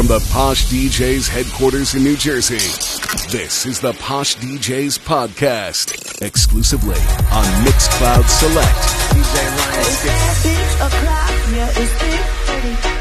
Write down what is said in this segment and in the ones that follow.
From the Posh DJs headquarters in New Jersey, this is the Posh DJs podcast, exclusively on Mixcloud Select. DJ Ryan.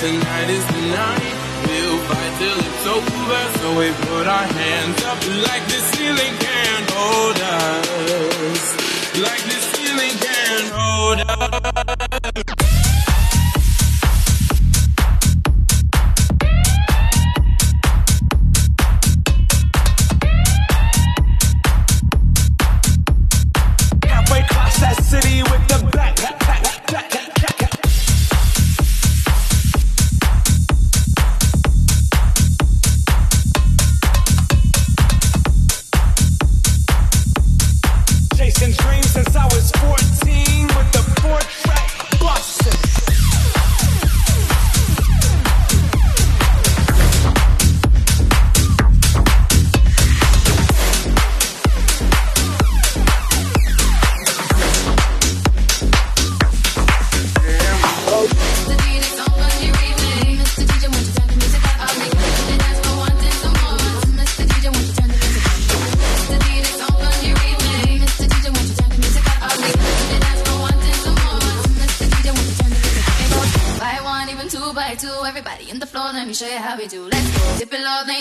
Tonight is the night. We'll fight till it's over. So we put our hands up like the ceiling can't hold us. Like the ceiling can't hold us.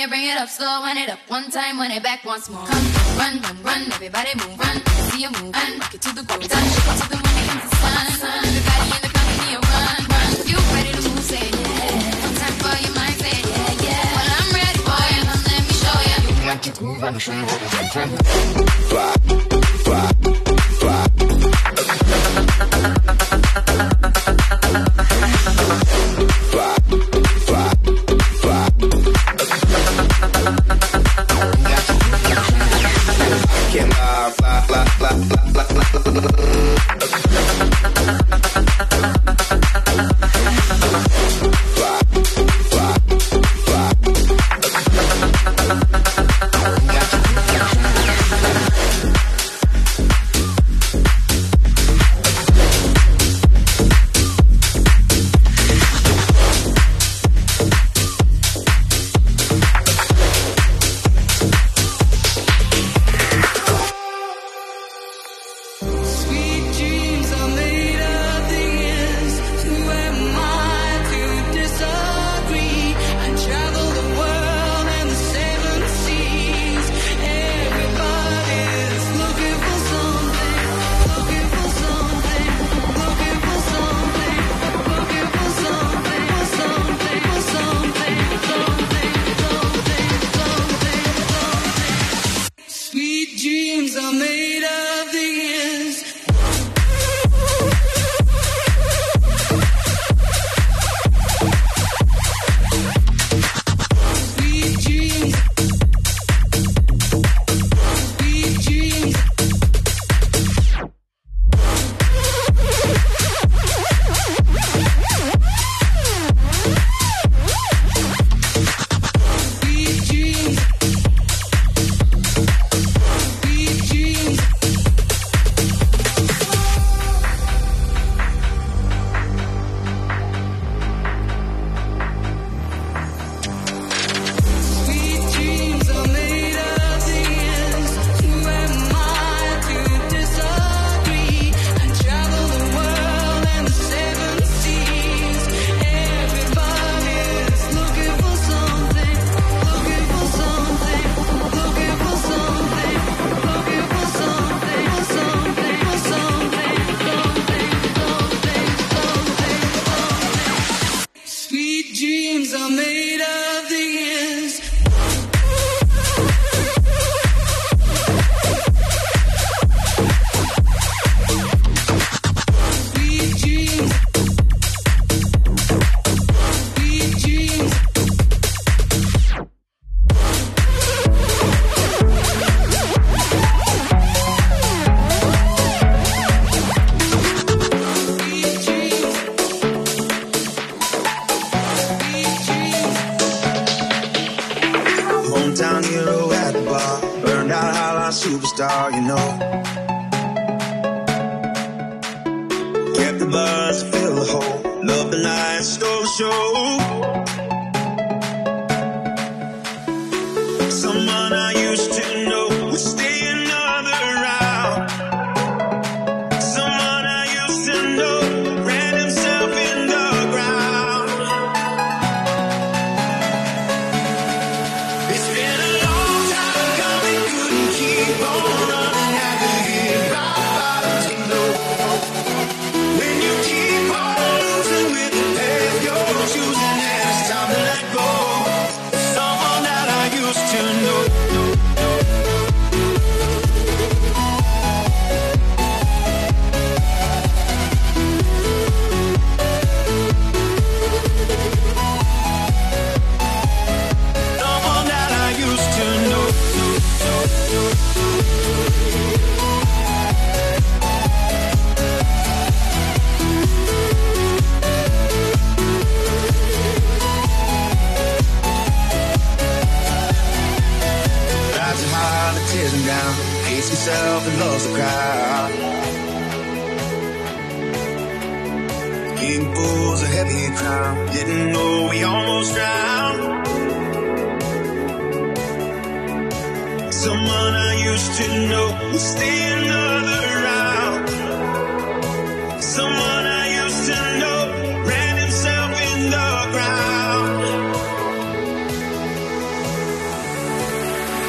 It bring it up slow. Wind it up one time, when it back once more. Come, run, run, run. Everybody move, run. See you move, and rock it to the groove. Done, shake it to the morning comes the sun. Everybody in the company, run, run. You ready to move, say yeah. One time for your mind, say yeah, yeah. Well, I'm ready for you, come let me show you. You want to groove, I'ma show you how to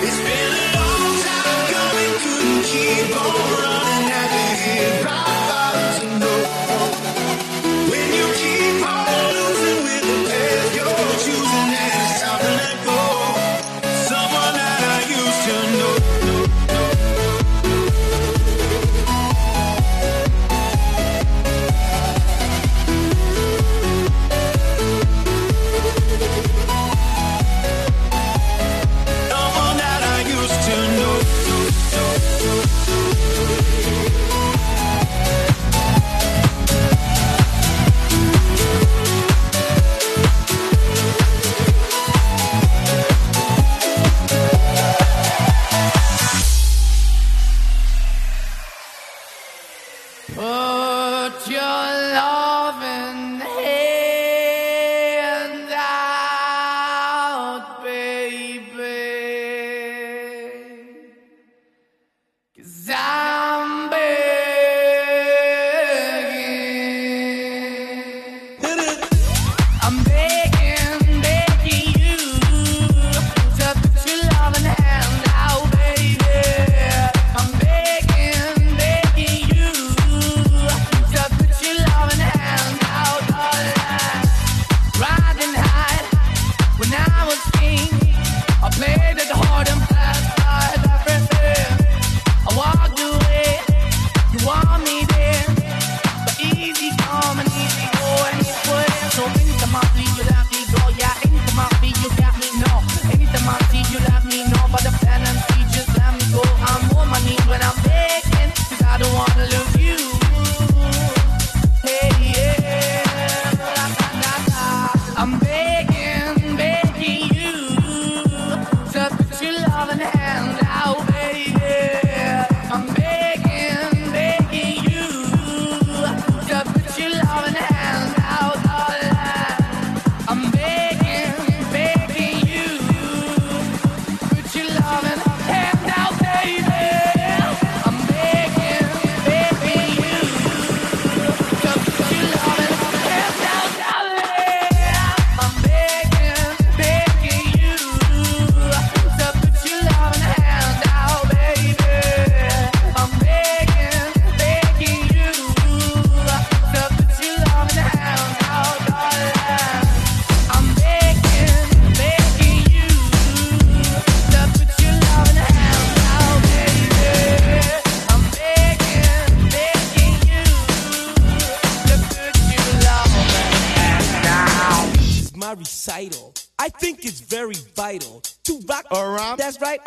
It's feeling.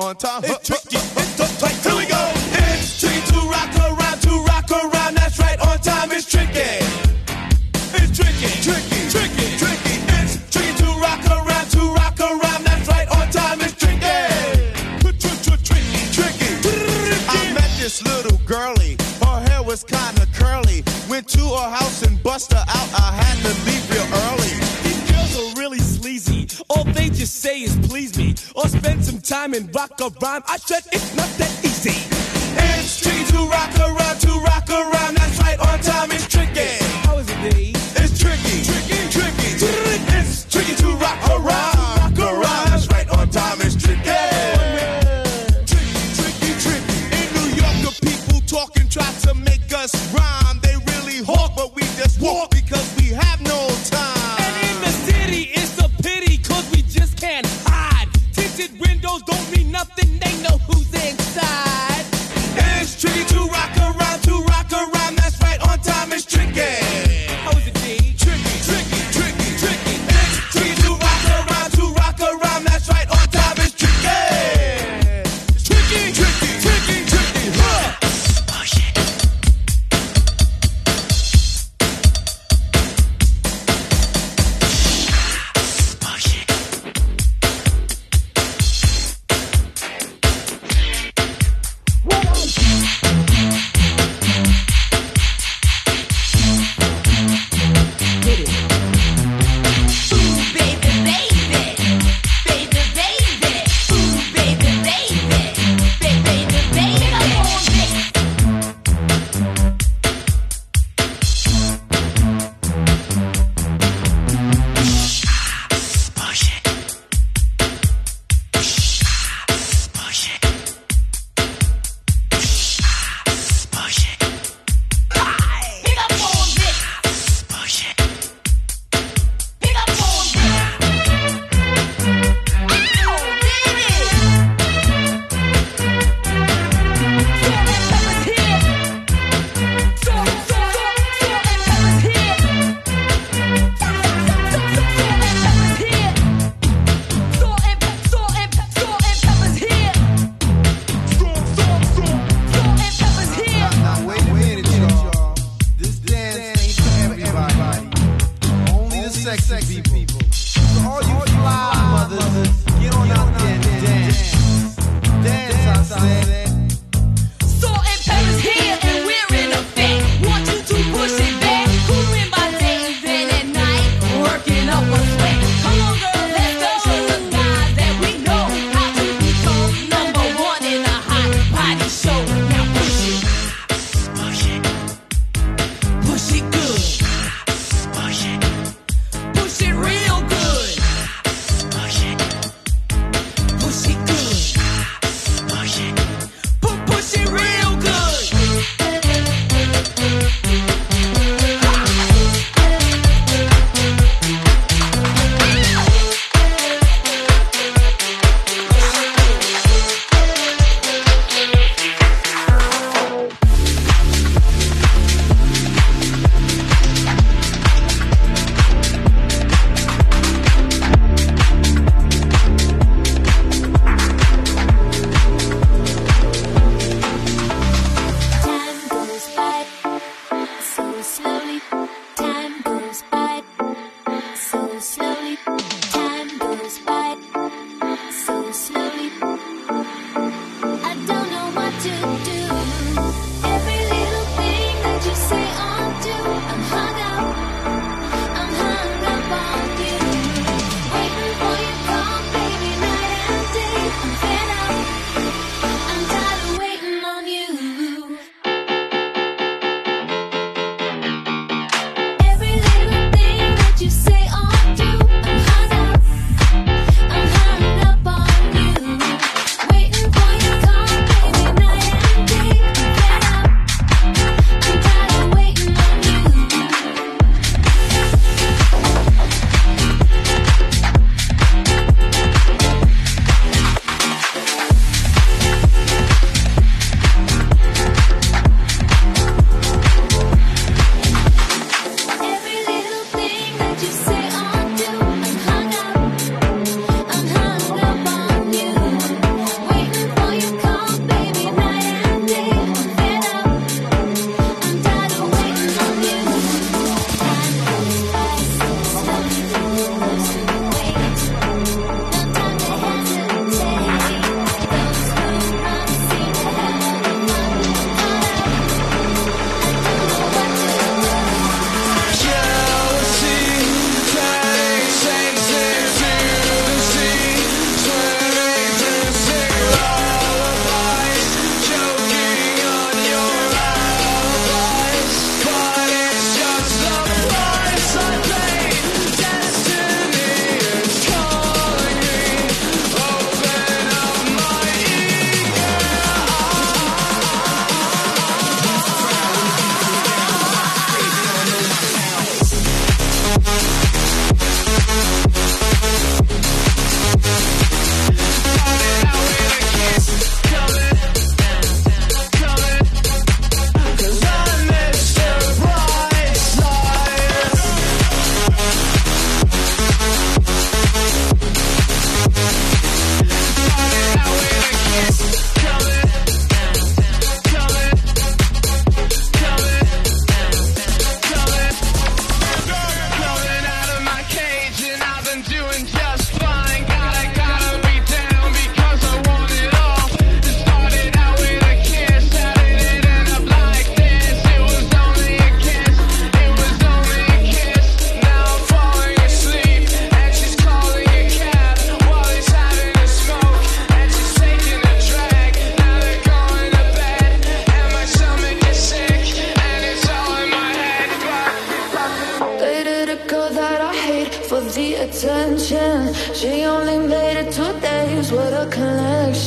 on top. It's rhyming, rock a rhyme. I said it's not that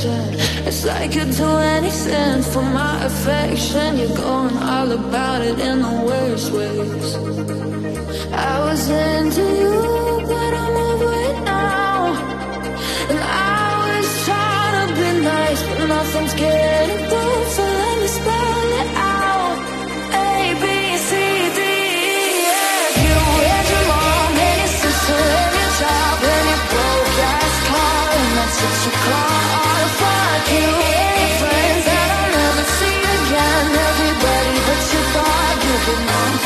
It's like you'd do anything for my affection. You're going all about it in the worst ways. I was into you, but I'm over it now. And I was trying to be nice, but nothing's getting through. So let me space.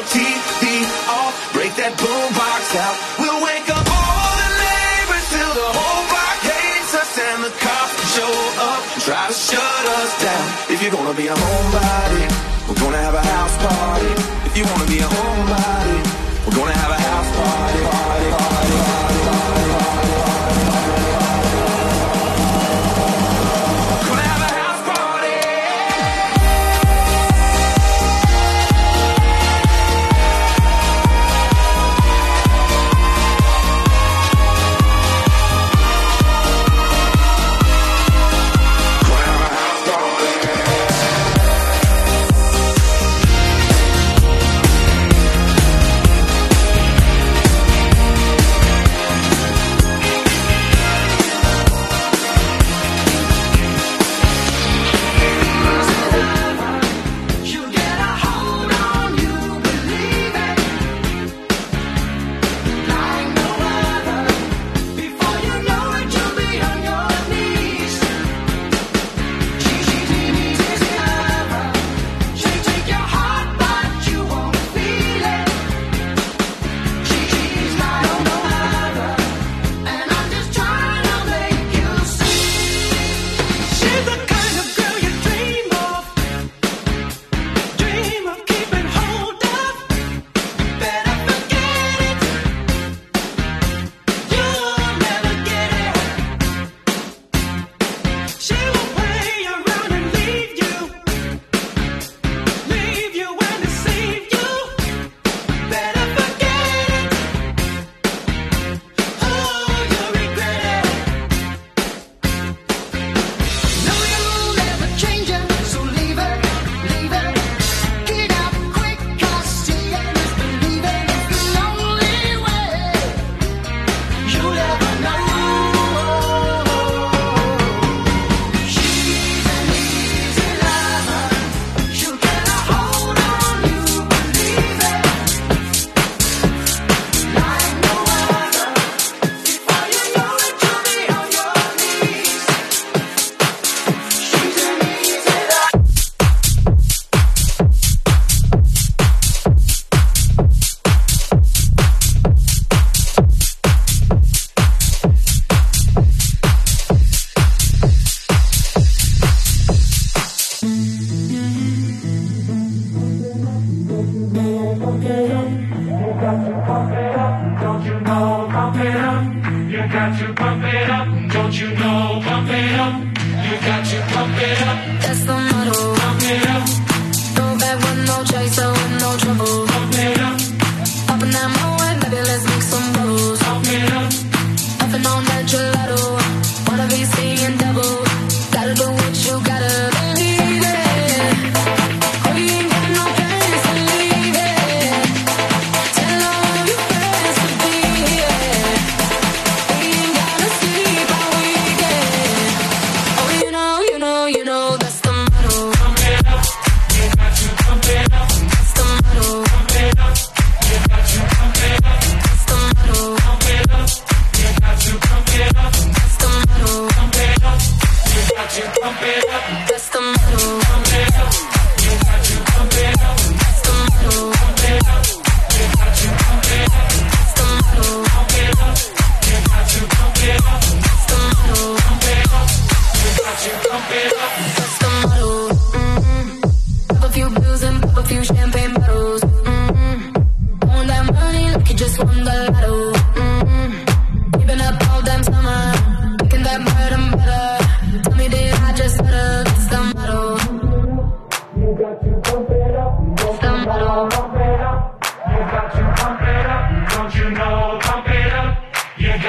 your TV off, break that boombox out. We'll wake up all the neighbors till the whole block hates us and the cops show up and try to shut us down. If you're gonna be a homebody, we're gonna have a house party. If you wanna be a homebody, we're gonna have a house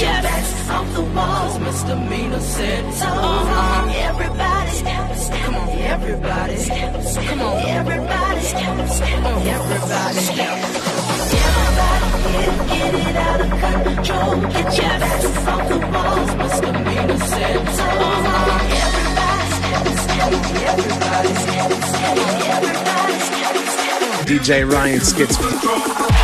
your backs off the walls, misdemeanor sentence. Uh-huh. Everybody, come on, everybody, come on, everybody, on, everybody. Everybody, get, get it out of control. Get your backs off the walls, misdemeanor sentence. Uh-huh. Everybody, everybody, everybody, everybody. DJ Ryan Skistz.